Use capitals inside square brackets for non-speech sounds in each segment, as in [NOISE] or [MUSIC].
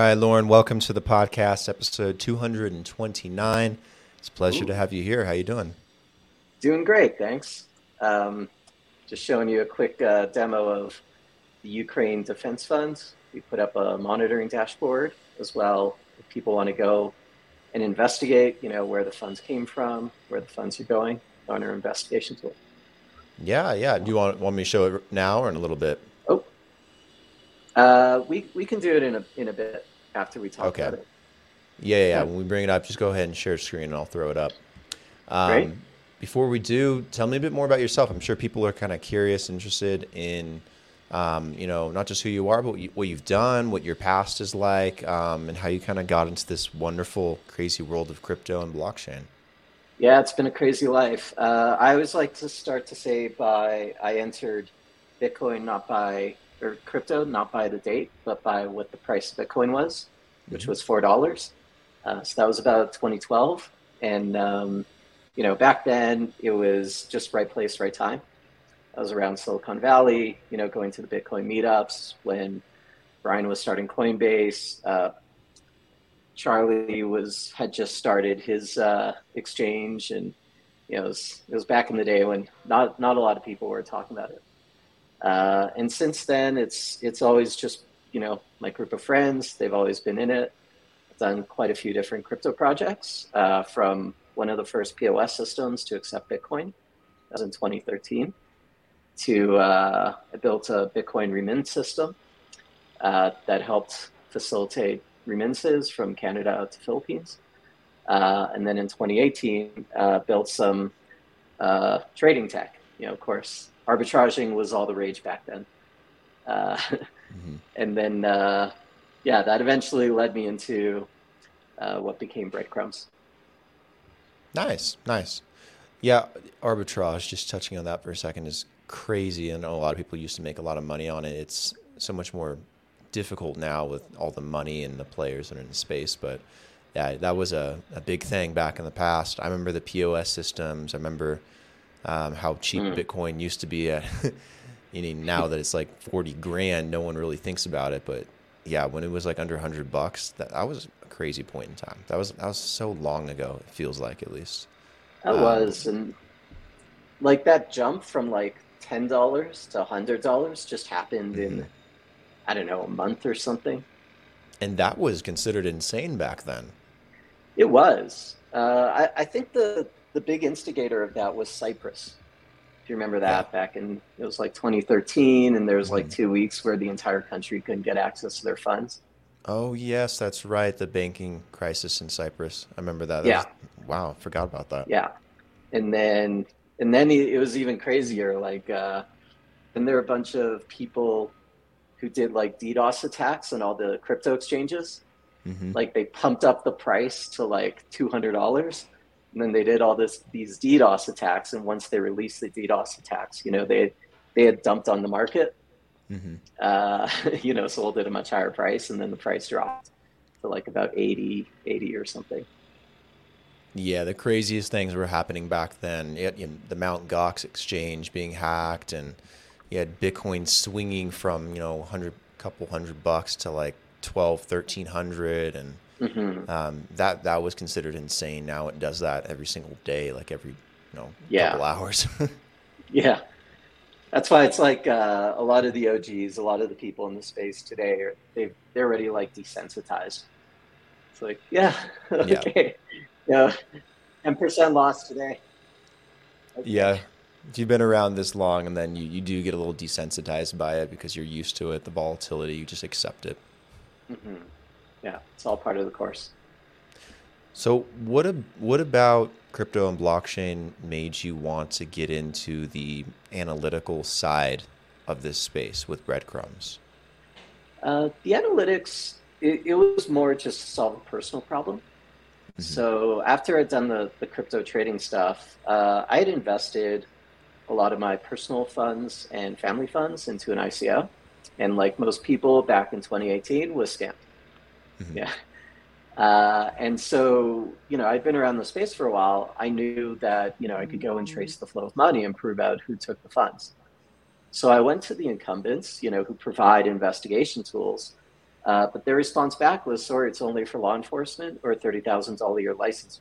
Hi, Lauren. Welcome to the podcast, episode 229. It's a pleasure Ooh. to have you here. How you doing? Doing great, thanks. Um, just showing you a quick uh, demo of the Ukraine Defense Fund. We put up a monitoring dashboard as well. If people want to go and investigate, you know, where the funds came from, where the funds are going on our investigation tool. Yeah, yeah. Do you want want me to show it now or in a little bit? Oh, uh, we we can do it in a in a bit after we talk okay. about it. Yeah, yeah, yeah. When we bring it up, just go ahead and share screen, and I'll throw it up. Um, Great. Before we do, tell me a bit more about yourself. I'm sure people are kind of curious, interested in, um, you know, not just who you are, but what you've done, what your past is like, um, and how you kind of got into this wonderful, crazy world of crypto and blockchain. Yeah, it's been a crazy life. Uh, I always like to start to say by I entered Bitcoin not by or crypto not by the date, but by what the price of Bitcoin was, which mm-hmm. was four dollars. Uh, so that was about 2012, and um, you know back then it was just right place, right time. I was around Silicon Valley, you know, going to the Bitcoin meetups when Brian was starting Coinbase. Uh, Charlie was had just started his uh, exchange, and you know it was, it was back in the day when not not a lot of people were talking about it. Uh, and since then, it's it's always just you know my group of friends. They've always been in it. I've done quite a few different crypto projects, uh, from one of the first POS systems to accept Bitcoin. That was in 2013. To uh, I built a Bitcoin remit system uh, that helped facilitate remittances from Canada to Philippines. Uh, and then in 2018, uh, built some trading tech. You know, of course, arbitraging was all the rage back then. Uh, mm-hmm. And then, uh, yeah, that eventually led me into uh, what became Breadcrumbs. Nice, nice. Yeah, arbitrage, just touching on that for a second, is crazy. and a lot of people used to make a lot of money on it. It's so much more difficult now with all the money and the players that are in the space. But yeah, that was a, a big thing back in the past. I remember the POS systems. I remember um, how cheap mm. Bitcoin used to be at. [LAUGHS] you know, now that it's like 40 grand, no one really thinks about it. But yeah, when it was like under 100 bucks, that, that was a crazy point in time. That was that was so long ago. It feels like at least. That um, was, and like that jump from like ten dollars to hundred dollars just happened mm-hmm. in I don't know, a month or something. And that was considered insane back then. It was. Uh, I, I, think the, the big instigator of that was Cyprus. If you remember that yeah. back in, it was like 2013, and there was like two weeks where the entire country couldn't get access to their funds. Oh, yes, that's right. The banking crisis in Cyprus. I remember that. that yeah. Was, wow, forgot about that. Yeah. And then, and then it was even crazier. Like, uh, then there were a bunch of people who did like DDoS attacks on all the crypto exchanges. Mm-hmm. Like they pumped up the price to like two hundred dollars, and then they did all this these DDoS attacks. And once they released the DDoS attacks, you know they they had dumped on the market, mm-hmm. uh, [LAUGHS] you know, sold at a much higher price, and then the price dropped to like about 80, 80 or something. Yeah, the craziest things were happening back then. You know, the Mount Gox exchange being hacked and you had Bitcoin swinging from you know hundred couple hundred bucks to like 12, 1300 and mm-hmm. um, that that was considered insane. Now it does that every single day, like every you know yeah. couple hours. [LAUGHS] yeah, that's why it's like uh, a lot of the OGs, a lot of the people in the space today, are, they they're already like desensitized. It's like yeah, [LAUGHS] okay, yeah, ten percent loss today. Okay. Yeah, if you've been around this long and then you, you do get a little desensitized by it because you're used to it, the volatility, you just accept it. Mm-hmm. Yeah, it's all part of the course. So what a, what about crypto and blockchain made you want to get into the analytical side of this space with breadcrumbs? Uh, the analytics, it, it, was more just to solve a personal problem. Mm-hmm. So after I'd done the, the crypto trading stuff, uh, I had invested – a lot of my personal funds and family funds into an ICO. And like most people back in 2018 was scammed. Mm-hmm. Yeah. Uh, and so, you know, I'd been around the space for a while. I knew that, you know, I could go and trace the flow of money and prove out who took the funds. So I went to the incumbents, you know, who provide investigation tools Uh, but their response back was, sorry, it's only for law enforcement or $30,000 a year license.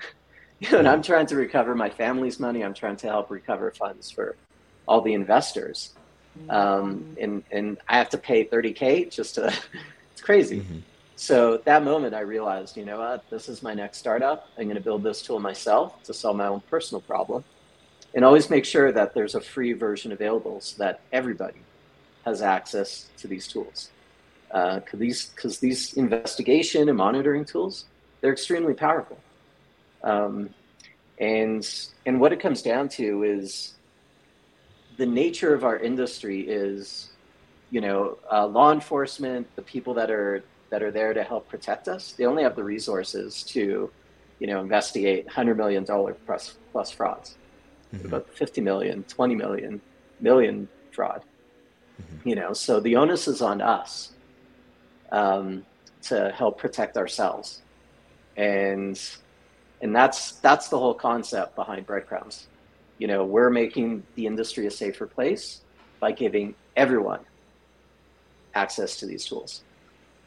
[LAUGHS] you know, and I'm trying to recover my family's money. I'm trying to help recover funds for all the investors. Um, and, and I have to pay 30K just to, [LAUGHS] it's crazy. Mm-hmm. So that moment I realized, you know what, this is my next startup. I'm going to build this tool myself to solve my own personal problem. And always make sure that there's a free version available so that everybody has access to these tools because uh, these these investigation and monitoring tools they're extremely powerful um, and and what it comes down to is the nature of our industry is you know uh, law enforcement the people that are that are there to help protect us they only have the resources to you know investigate 100 million dollar plus plus frauds mm-hmm. about 50 million 20 million million fraud mm-hmm. you know so the onus is on us um, to help protect ourselves. And and that's that's the whole concept behind breadcrumbs. You know, we're making the industry a safer place by giving everyone access to these tools.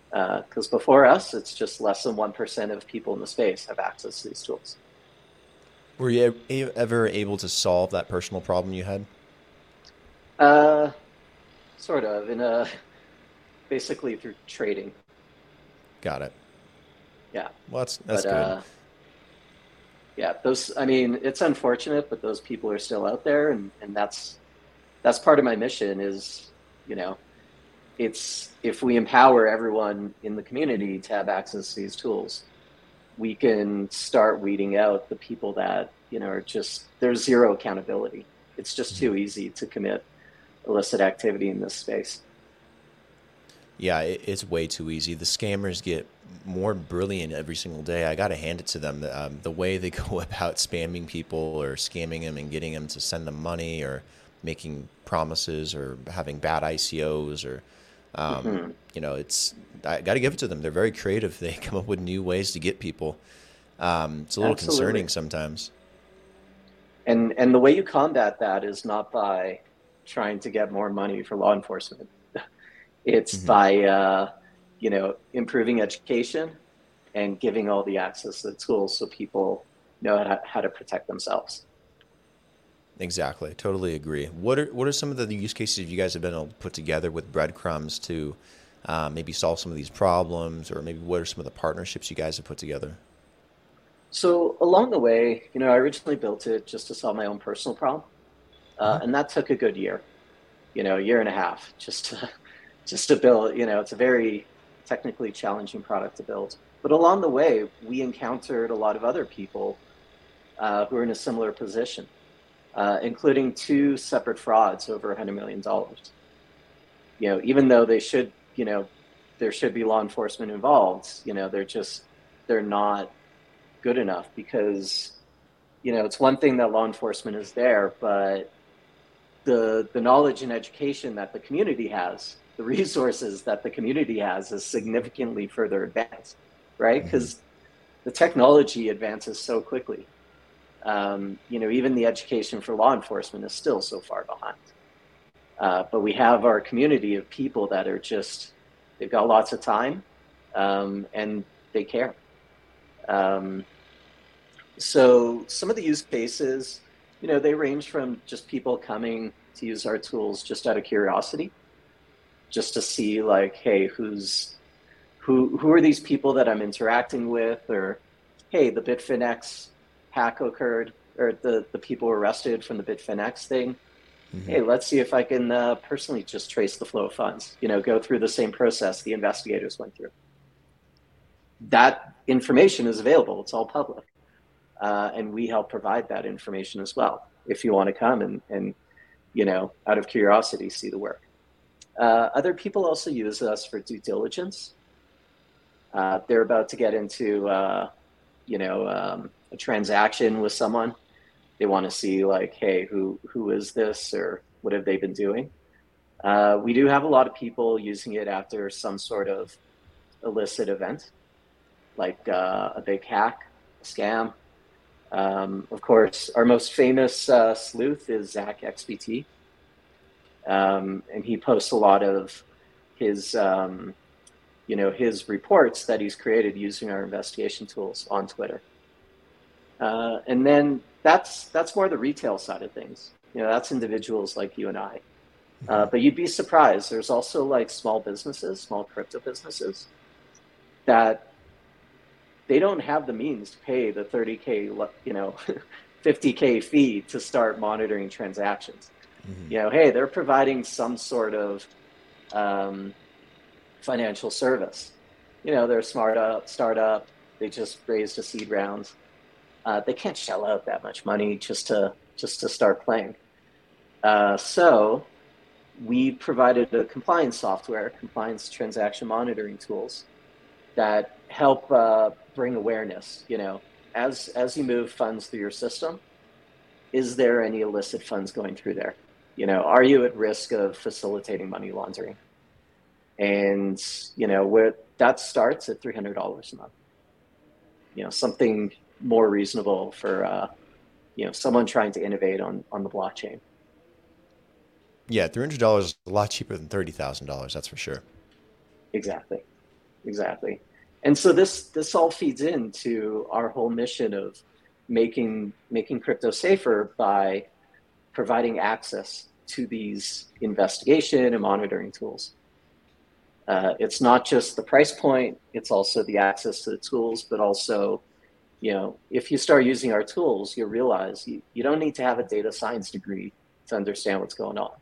Because uh, before us, it's just less than one percent of people in the space have access to these tools. Were you ever able to solve that personal problem you had? Uh, sort of. In a basically through trading. Got it. Yeah. Well, that's that's but, good. Uh, yeah, those. I mean, it's unfortunate, but those people are still out there, and and that's that's part of my mission. Is you know, it's if we empower everyone in the community to have access to these tools, we can start weeding out the people that you know are just there's zero accountability. It's just too easy to commit illicit activity in this space. Yeah, it, it's way too easy. The scammers get more brilliant every single day. I got to hand it to them. Um, the way they [LAUGHS] go about spamming people or scamming them and getting them to send them money or making promises or having bad ICOs or, um, mm-hmm. you know, it's, I got to give it to them. They're very creative. [LAUGHS] They come up with new ways to get people. Um, it's a little Absolutely. concerning sometimes. And, and the way you combat that is not by trying to get more money for law enforcement [LAUGHS] it's mm-hmm. by uh, you know improving education and giving all the access to the tools so people know how to, how to protect themselves. Exactly, totally agree. What are what are some of the use cases you guys have been able to put together with breadcrumbs to uh, maybe solve some of these problems, or maybe what are some of the partnerships you guys have put together? So along the way, you know, I originally built it just to solve my own personal problem, uh, mm-hmm. and that took a good year, you know, a year and a half just to [LAUGHS] just to build. You know, it's a very technically challenging product to build. But along the way, we encountered a lot of other people uh, who are in a similar position, uh, including two separate frauds over $100 million. You know, even though they should, you know, there should be law enforcement involved, you know, they're just, they're not good enough because, you know, it's one thing that law enforcement is there, but the, the knowledge and education that the community has the resources that the community has is significantly further advanced, right? Because mm-hmm. the technology advances so quickly. Um, you know, even the education for law enforcement is still so far behind. Uh, but we have our community of people that are just, they've got lots of time um, and they care. Um, so some of the use cases, you know, they range from just people coming to use our tools just out of curiosity just to see like, hey, who's who who are these people that I'm interacting with, or hey, the Bitfinex hack occurred, or the the people arrested from the Bitfinex thing. Mm-hmm. Hey, let's see if I can uh, personally just trace the flow of funds. You know, go through the same process the investigators went through. That information is available; it's all public, uh, and we help provide that information as well. If you want to come and and you know, out of curiosity, see the work. Uh, other people also use us for due diligence. Uh, they're about to get into, uh, you know, um, a transaction with someone. They want to see like, hey, who who is this, or what have they been doing? Uh, we do have a lot of people using it after some sort of illicit event, like uh, a big hack, a scam. Um, of course, our most famous uh, sleuth is Zach XBT um, and he posts a lot of his um, you know, his reports that he's created using our investigation tools on Twitter. Uh, and then that's that's more the retail side of things. You know, that's individuals like you and I. Uh, mm-hmm. but you'd be surprised. There's also like small businesses, small crypto businesses, that they don't have the means to pay the 30k, you know, [LAUGHS] 50k fee to start monitoring transactions. Mm-hmm. You know, hey, they're providing some sort of um, financial service. You know, they're a smart up, startup. They just raised a seed round. Uh, they can't shell out that much money just to just to start playing. Uh, so we provided a compliance software, compliance transaction monitoring tools that help uh, bring awareness. You know, as as you move funds through your system, is there any illicit funds going through there? You know, are you at risk of facilitating money laundering? And you know, where that starts at three hundred dollars a month. You know, something more reasonable for uh, you know someone trying to innovate on on the blockchain. Yeah, three hundred dollars is a lot cheaper than thirty thousand dollars. That's for sure. Exactly, exactly. And so this this all feeds into our whole mission of making making crypto safer by providing access to these investigation and monitoring tools. Uh, it's not just the price point; it's also the access to the tools, but also you know, if you start using our tools, you realize you, you don't need to have a data science degree to understand what's going on. [LAUGHS]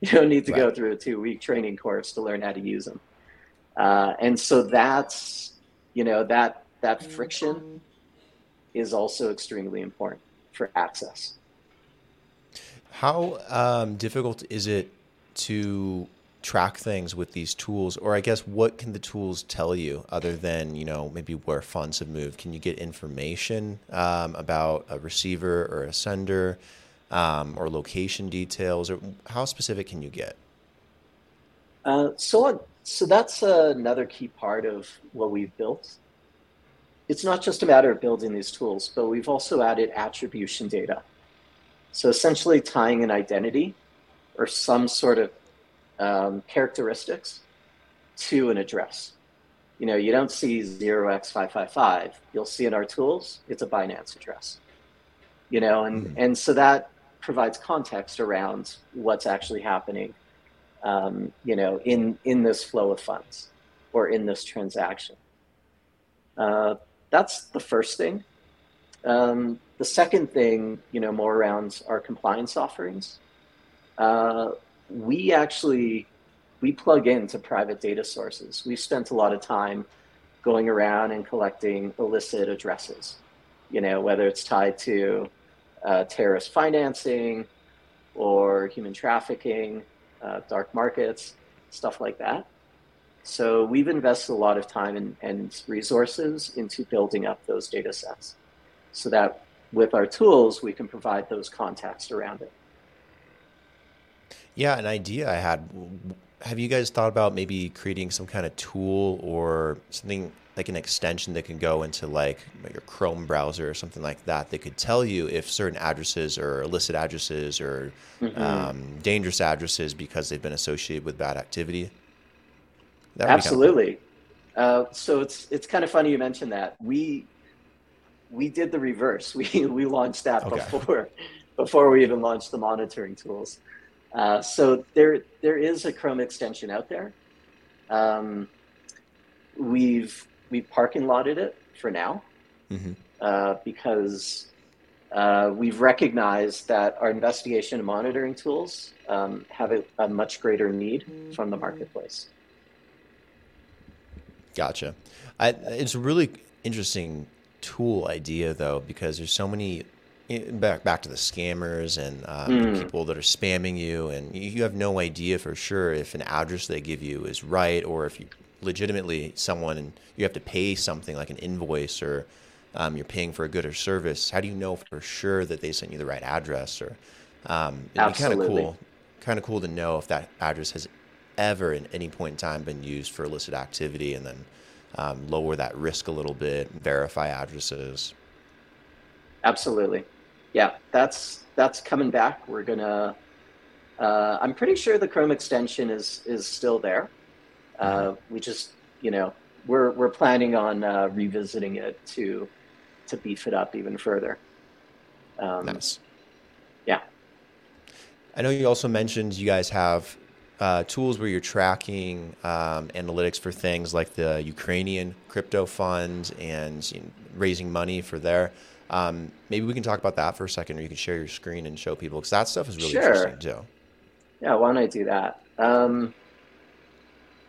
You don't need to right. go through a two week training course to learn how to use them. Uh, and so that's, you know, that, that friction is also extremely important for access. How um, difficult is it to track things with these tools or i guess what can the tools tell you other than you know maybe where funds have moved? Can you get information um, about a receiver or a sender um, or location details or how specific can you get? Uh, so so that's another key part of what we've built. It's not just a matter of building these tools but we've also added attribution data. So essentially tying an identity or some sort of um, characteristics to an address. You know, you don't see 0x555. You'll see in our tools, it's a Binance address. You know, and, mm-hmm. and so that provides context around what's actually happening, um, you know, in, in this flow of funds or in this transaction. Uh, that's the first thing. Um, the second thing, you know, more around our compliance offerings. Uh, we actually we plug into private data sources. We spent a lot of time going around and collecting illicit addresses, you know, whether it's tied to uh, terrorist financing or human trafficking, uh, dark markets, stuff like that. So we've invested a lot of time and, and resources into building up those data sets so that with our tools, we can provide those context around it. Yeah, an idea I had. Have you guys thought about maybe creating some kind of tool or something like an extension that can go into like your Chrome browser or something like that that could tell you if certain addresses are illicit addresses or mm-hmm. um, dangerous addresses because they've been associated with bad activity? Absolutely. Kind of cool. uh, so it's it's kind of funny you mentioned that. We we did the reverse. [LAUGHS] We we launched that okay. before before we even launched the monitoring tools. Uh, so there there is a Chrome extension out there. Um, we've we've parking lotted it for now mm-hmm. uh, because uh, we've recognized that our investigation and monitoring tools um, have a, a, much greater need from the marketplace. Gotcha. I, it's a really interesting tool idea though because there's so many back back to the scammers and uh, mm. people that are spamming you, and you have no idea for sure if an address they give you is right or if you legitimately someone and you have to pay something like an invoice or um, you're paying for a good or service. How do you know for sure that they sent you the right address? Or um, it'd be kind of cool, kind of cool to know if that address has ever at any point in time been used for illicit activity, and then um, lower that risk a little bit, verify addresses. Absolutely yeah, that's that's coming back. We're gonna. Uh, I'm pretty sure the Chrome extension is is still there. Uh, we just, you know, we're we're planning on uh, revisiting it to to beef it up even further. Um, nice. Yeah. I know you also mentioned you guys have uh, tools where you're tracking um, analytics for things like the Ukrainian crypto fund and you know, raising money for there. Um, maybe we can talk about that for a second, or you can share your screen and show people because that stuff is really sure. interesting too. Yeah, why don't I do that? Um,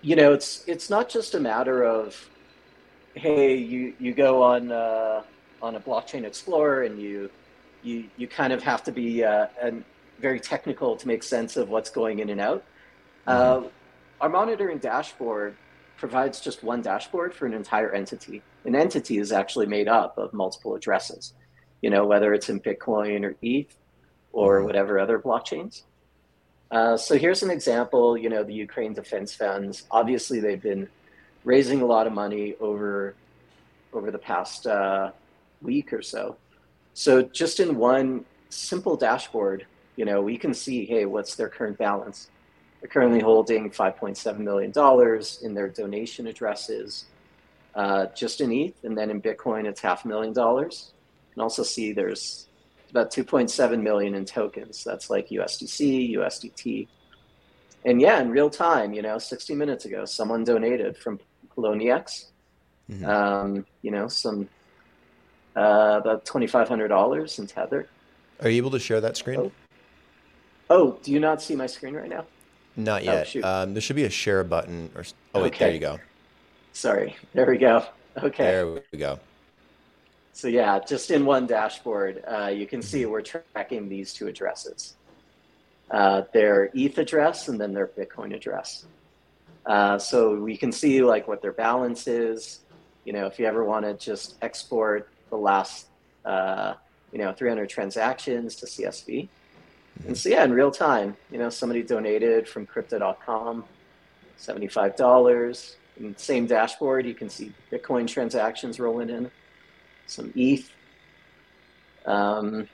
you know, it's it's not just a matter of, hey, you you go on uh, on a blockchain explorer and you you you kind of have to be uh, and very technical to make sense of what's going in and out. Mm-hmm. Uh, our monitoring dashboard provides just one dashboard for an entire entity. An entity is actually made up of multiple addresses, you know, whether it's in Bitcoin or ETH or mm-hmm. whatever other blockchains. Uh, so here's an example. You know, the Ukraine Defense Funds. Obviously, they've been raising a lot of money over over the past uh, week or so. So just in one simple dashboard, you know, we can see, hey, what's their current balance? They're currently holding 5.7 million dollars in their donation addresses, uh, just in ETH, and then in Bitcoin, it's half a million dollars. You can also see there's about 2.7 million in tokens. That's like USDC, USDT. And yeah, in real time, you know, 60 minutes ago, someone donated from Poloniex, mm-hmm. um, you know, some uh, about $2,500 in Tether. Are you able to share that screen? Oh. oh, do you not see my screen right now? Not oh, yet. Oh, um, there should be a share button. Or oh, wait, okay. there you go. Sorry. There we go. Okay. There we go. So yeah, just in one dashboard, uh, you can see we're tracking these two addresses. Uh, their ETH address and then their Bitcoin address. Uh, so we can see like what their balance is. You know, if you ever want to just export the last, uh, you know, 300 transactions to CSV. And so yeah, in real time, you know, somebody donated from crypto.com, $75. The same dashboard, you can see Bitcoin transactions rolling in some ETH. Um,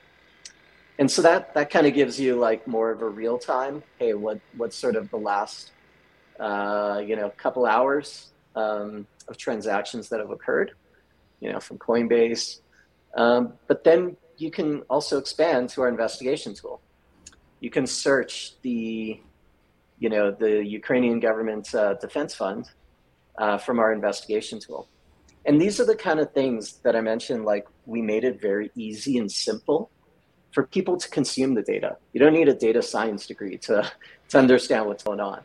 and so that that kind of gives you like more of a real time. Hey, what what's sort of the last uh, you know couple hours um, of transactions that have occurred, you know, from Coinbase. Um, but then you can also expand to our investigation tool. You can search the you know the Ukrainian government uh, defense fund uh, from our investigation tool. And these are the kind of things that I mentioned, like we made it very easy and simple for people to consume the data. You don't need a data science degree to, [LAUGHS] to understand what's going on.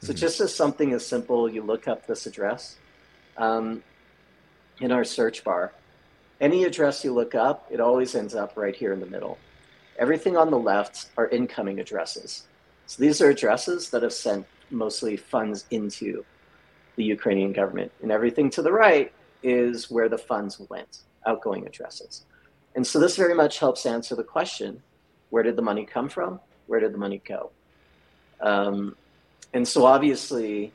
So mm-hmm. just as something as simple, you look up this address um, in our search bar. Any address you look up, it always ends up right here in the middle. Everything on the left are incoming addresses. So these are addresses that have sent mostly funds into the Ukrainian government. And everything to the right is where the funds went, outgoing addresses. And so this very much helps answer the question where did the money come from? Where did the money go? Um, and so obviously,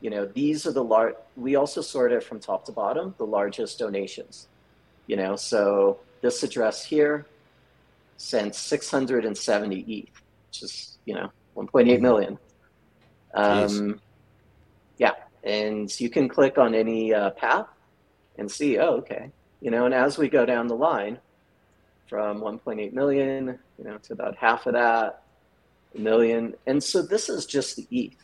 you know, these are the large, we also sort it from top to bottom, the largest donations. You know, so this address here sent 670 ETH, which is, you know, 1.8 million. Um, and you can click on any uh, path and see, oh, okay. You know, and as we go down the line from 1.8 million, you know, to about half of that, a million. And so this is just the ETH.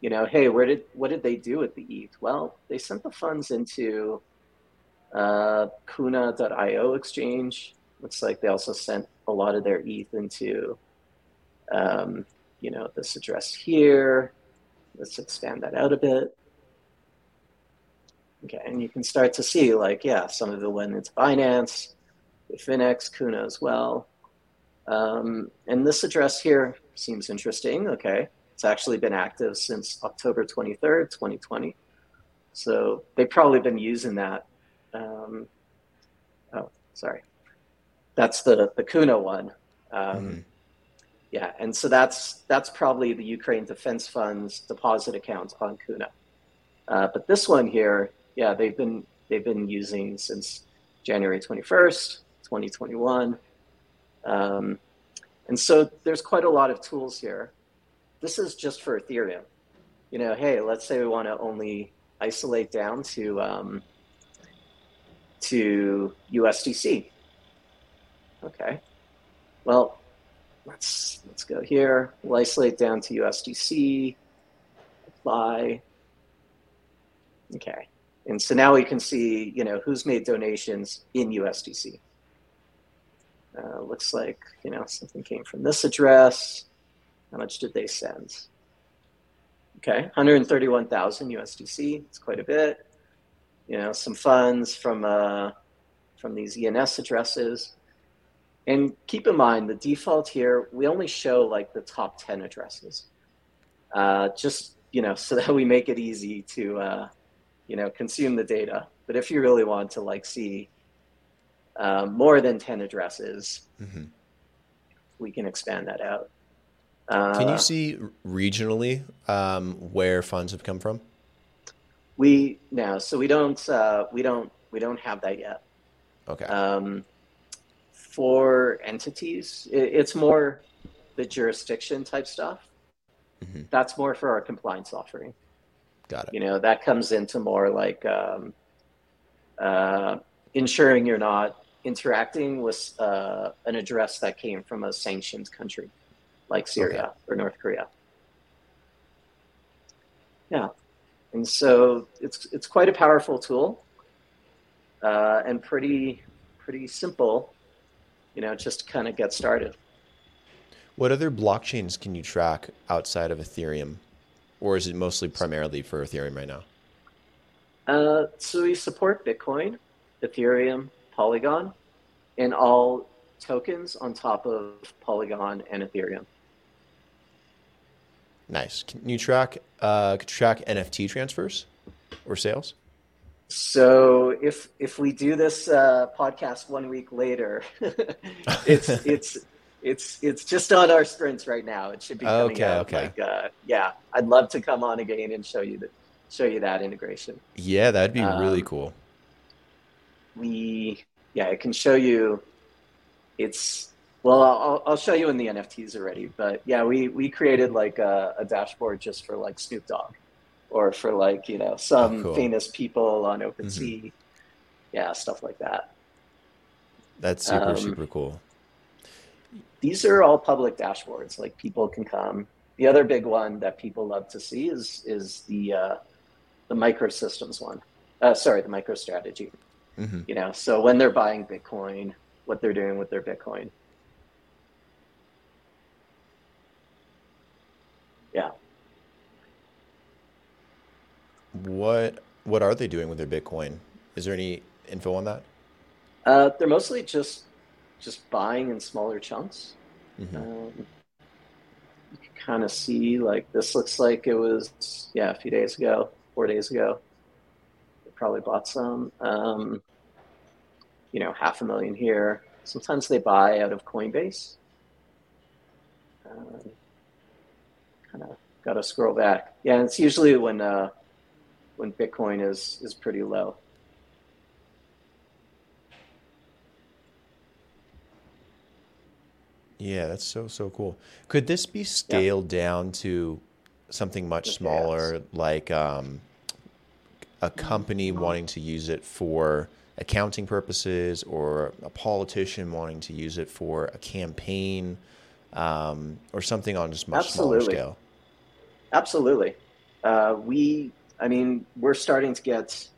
You know, hey, where did what did they do with the ETH? Well, they sent the funds into uh, Kuna.io exchange. Looks like they also sent a lot of their ETH into, um, you know, this address here. Let's expand that out a bit. Okay, and you can start to see like, yeah, some of it went into Binance, Finex, Kuna as well. Um, and this address here seems interesting. Okay, it's actually been active since October 23rd, 2020. So they've probably been using that. Um, oh, sorry. That's the, the Kuna one. Um, mm-hmm. Yeah, and so that's that's probably the Ukraine Defense Fund's deposit account on Kuna. Uh, but this one here yeah, they've been they've been using since January 21st, 2021. Um, and so there's quite a lot of tools here. This is just for Ethereum. You know, hey, let's say we want to only isolate down to um, to USDC. Okay. Well, let's let's go here. We'll isolate down to USDC. Apply. Okay. And so now we can see, you know, who's made donations in USDC. Uh, looks like, you know, something came from this address. How much did they send? Okay, 131,000 USDC. It's quite a bit. You know, some funds from uh, from these ENS addresses. And keep in mind the default here, we only show like the top 10 addresses. Uh, just, you know, [LAUGHS] so that we make it easy to, uh, you know, consume the data. But if you really want to like see uh, more than 10 addresses, mm-hmm. we can expand that out. Can you uh, see regionally um, where funds have come from? We no, so we don't uh, we don't we don't have that yet. Okay. Um, for entities, it, it's more the jurisdiction type stuff. Mm-hmm. That's more for our compliance offering. Got it. You know that comes into more like um, uh, ensuring you're not interacting with uh, an address that came from a sanctioned country like Syria okay. or North Korea. Yeah, and so it's it's quite a powerful tool uh, and pretty pretty simple, you know, just to kind of get started. What other blockchains can you track outside of Ethereum, or is it mostly primarily for Ethereum right now? Uh, so we support Bitcoin, Ethereum, Polygon, and all tokens on top of Polygon and Ethereum. Nice. Can you track uh, track NFT transfers or sales? So if if we do this uh, podcast one week later, [LAUGHS] it's [LAUGHS] it's it's it's just on our sprints right now. It should be coming okay, out. Okay. Like, uh, yeah, I'd love to come on again and show you that show you that integration. Yeah, that'd be um, really cool. We yeah, I can show you. It's well, I'll, I'll show you in the NFTs already, but yeah, we, we created like a, a dashboard just for like Snoop Dogg or for like, you know, some oh, cool. famous people on OpenSea. Mm-hmm. Yeah, stuff like that. That's super, um, super cool. These are all public dashboards. Like people can come. The other big one that people love to see is is the uh, the microsystems one. Uh, sorry, the MicroStrategy. Mm-hmm. You know, so when they're buying Bitcoin, what they're doing with their Bitcoin. Yeah. What what are they doing with their Bitcoin? Is there any info on that? Uh, they're mostly just just buying in smaller chunks. Mm-hmm. Um, you can kind of see like this looks like it was yeah a few days ago, four days ago. They probably bought some. Um, you know, half a million here. Sometimes they buy out of Coinbase. Um, kind of got to scroll back. Yeah, it's usually when uh, when Bitcoin is is pretty low. Yeah, that's so so cool. Could this be scaled yeah. down to something much smaller, like um, a company wanting to use it for accounting purposes, or a politician wanting to use it for a campaign, um, or something on just much Absolutely. smaller scale? Absolutely. Uh, we, I mean, we're starting to get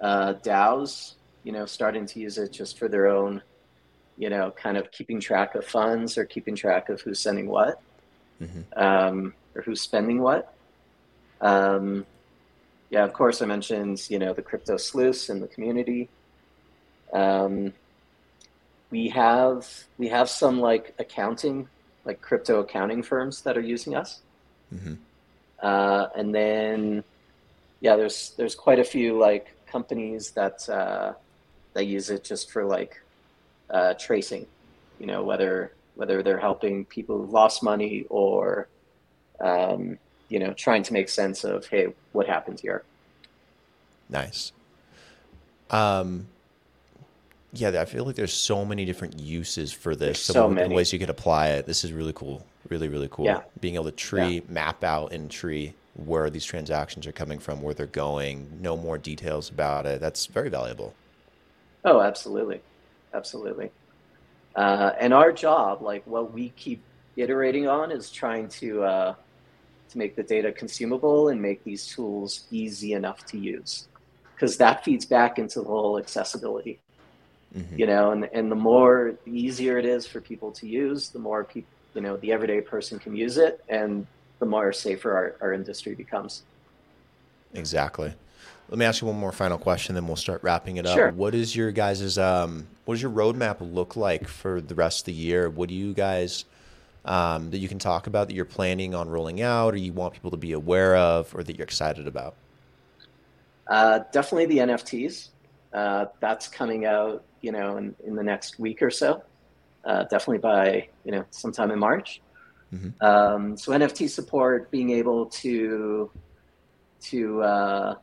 uh, DAOs, you know, starting to use it just for their own, you know, kind of keeping track of funds or keeping track of who's sending what mm-hmm. um, or who's spending what. Um, yeah, of course, I mentioned, you know, the crypto sleuths in the community. Um, we have we have some like accounting, like crypto accounting firms that are using us. Mm-hmm. Uh, and then, yeah, there's there's quite a few like companies that uh, that use it just for like uh, tracing, you know, whether whether they're helping people who've lost money or um, you know trying to make sense of hey, what happened here. Nice. Um, yeah, I feel like there's so many different uses for this. so, so ways you could apply it. This is really cool. Really, really cool. Yeah. Being able to tree, yeah. map out and tree where these transactions are coming from, where they're going, know more details about it. That's very valuable. Oh, absolutely, absolutely. Uh, and our job, like what we keep iterating on, is trying to uh, to make the data consumable and make these tools easy enough to use, because that feeds back into the whole accessibility. Mm-hmm. You know, and and the more the easier it is for people to use, the more people, you know, the everyday person can use it, and the more safer our, our industry becomes. Exactly. Let me ask you one more final question, then we'll start wrapping it up. Sure. What is your guys's um, what does your roadmap look like for the rest of the year? What do you guys um, that you can talk about that you're planning on rolling out, or you want people to be aware of, or that you're excited about? Uh, definitely the NFTs. Uh, that's coming out, you know, in, in the next week or so. Uh, definitely by you know sometime in March. Mm-hmm. Um, so NFT support, being able to to uh,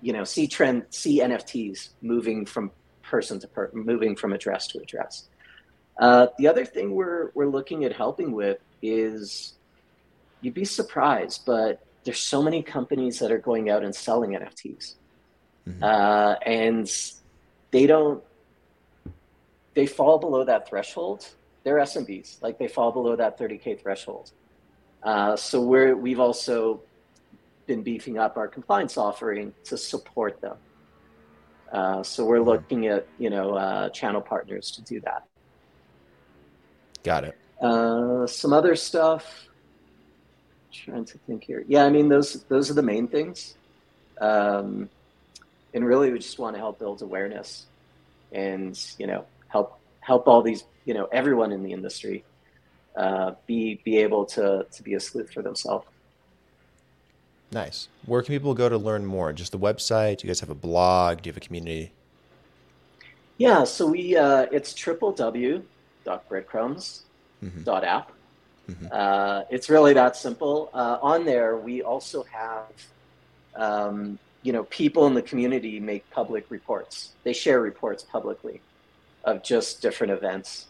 you know see trend, see NFTs moving from person to person, moving from address to address. Uh, the other thing we're we're looking at helping with is you'd be surprised, but there's so many companies that are going out and selling NFTs, mm-hmm. uh, and they don't they fall below that threshold they're SMBs, like they fall below that 30k threshold. Uh, so we're we've also been beefing up our compliance offering to support them. Uh, so we're looking at you know uh, channel partners to do that. Got it. Uh, some other stuff. Trying to think here. Yeah, I mean those those are the main things. Um, and really, we just want to help build awareness, and you know help help all these you know everyone in the industry uh, be be able to to be a sleuth for themselves. Nice. Where can people go to learn more? Just the website? Do you guys have a blog? Do you have a community? Yeah, so we uh, it's www.breadcrumbs.app. Mm-hmm. Uh, it's really that simple. Uh, on there, we also have, um, you know, people in the community make public reports. They share reports publicly of just different events.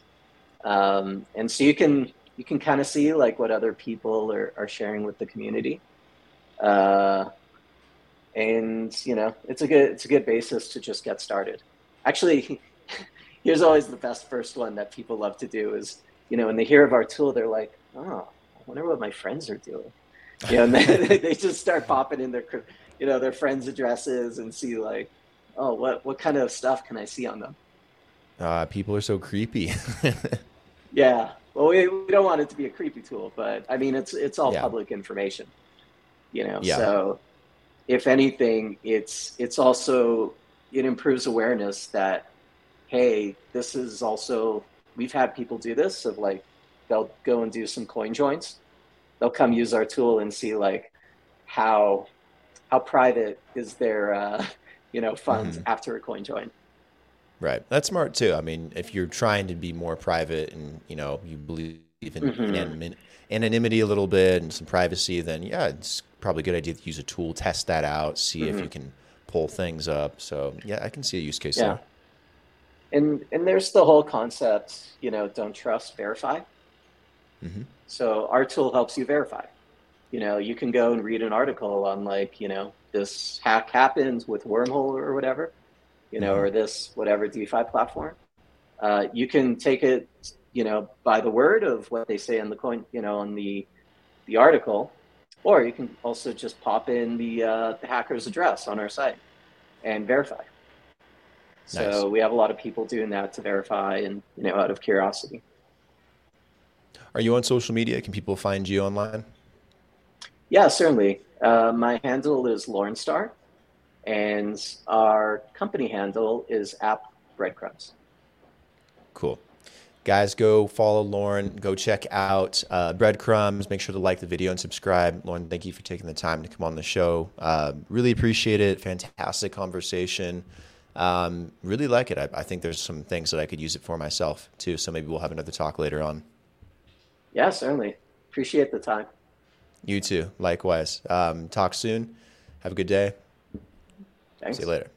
Um, and so you can you can kind of see like what other people are, are sharing with the community. Uh, and you know, it's a good it's a good basis to just get started. Actually, [LAUGHS] here's always the best first one that people love to do is, you know, when they hear of our tool, they're like, oh, I wonder what my friends are doing. You know, and they, [LAUGHS] they just start popping in their, you know, their friends' addresses and see like, oh, what what kind of stuff can I see on them? Uh, people are so creepy. [LAUGHS] yeah. Well, we, we don't want it to be a creepy tool, but I mean, it's it's all yeah. public information. You know, yeah. so if anything, it's it's also it improves awareness that hey, this is also we've had people do this of like they'll go and do some coin joins. They'll come use our tool and see like how how private is their uh, [LAUGHS] you know funds mm-hmm. after a coin join Right. That's smart too. I mean, if you're trying to be more private and, you know, you believe in mm-hmm. anonymity a little bit and some privacy, then yeah, it's probably a good idea to use a tool, test that out, see mm-hmm. if you can pull things up. So yeah, I can see a use case yeah. there. And and there's the whole concept, you know, don't trust, verify. Mm-hmm. So our tool helps you verify. You know, you can go and read an article on like, you know, this hack happened with Wormhole or whatever you know, mm-hmm. or this whatever DeFi platform. Uh, you can take it, you know, by the word of what they say in the coin, you know, on the the article, or you can also just pop in the uh, the hacker's address on our site and verify. So nice. we have a lot of people doing that to verify and you know out of curiosity. Are you on social media? Can people find you online? Yeah, certainly. Uh, my handle is Lauren Lornstar and our company handle is app breadcrumbs. Cool. Guys, go follow Lauren. Go check out uh, Breadcrumbs. Make sure to like the video and subscribe. Lauren, thank you for taking the time to come on the show. Uh, really appreciate it. Fantastic conversation. Um, really like it. I, I, think there's some things that I could use it for myself too. So maybe we'll have another talk later on. Yeah, certainly. Appreciate the time. You too. Likewise. Um, talk soon. Have a good day. Thanks. See you later.